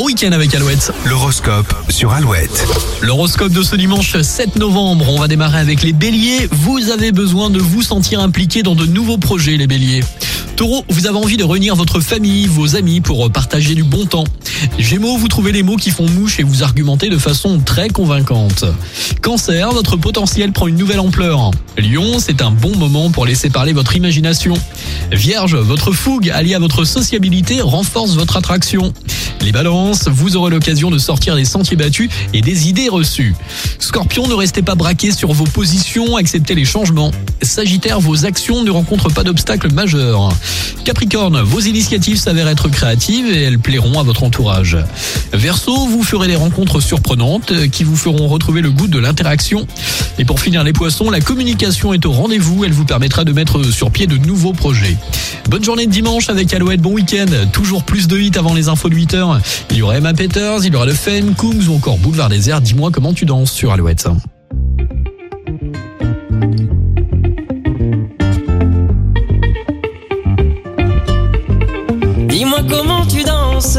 week-end avec Alouette. L'horoscope sur Alouette. L'horoscope de ce dimanche 7 novembre, on va démarrer avec les béliers. Vous avez besoin de vous sentir impliqué dans de nouveaux projets les béliers. Taureau, vous avez envie de réunir votre famille, vos amis pour partager du bon temps. Gémeaux, vous trouvez les mots qui font mouche et vous argumentez de façon très convaincante. Cancer, votre potentiel prend une nouvelle ampleur. Lion, c'est un bon moment pour laisser parler votre imagination. Vierge, votre fougue alliée à votre sociabilité renforce votre attraction. Les balances, vous aurez l'occasion de sortir des sentiers battus et des idées reçues. Scorpion, ne restez pas braqué sur vos positions, acceptez les changements. Sagittaire, vos actions ne rencontrent pas d'obstacles majeurs. Capricorne, vos initiatives s'avèrent être créatives et elles plairont à votre entourage. Verseau, vous ferez des rencontres surprenantes qui vous feront retrouver le goût de l'interaction. Et pour finir les poissons, la communication est au rendez-vous, elle vous permettra de mettre sur pied de nouveaux projets. Bonne journée de dimanche avec Alouette, bon week-end. Toujours plus de hits avant les infos de 8h. Il y aura Emma Peters, il y aura Le Fen, Coombs ou encore Boulevard Désert. Dis-moi comment tu danses sur Alouette. Dis-moi comment tu danses,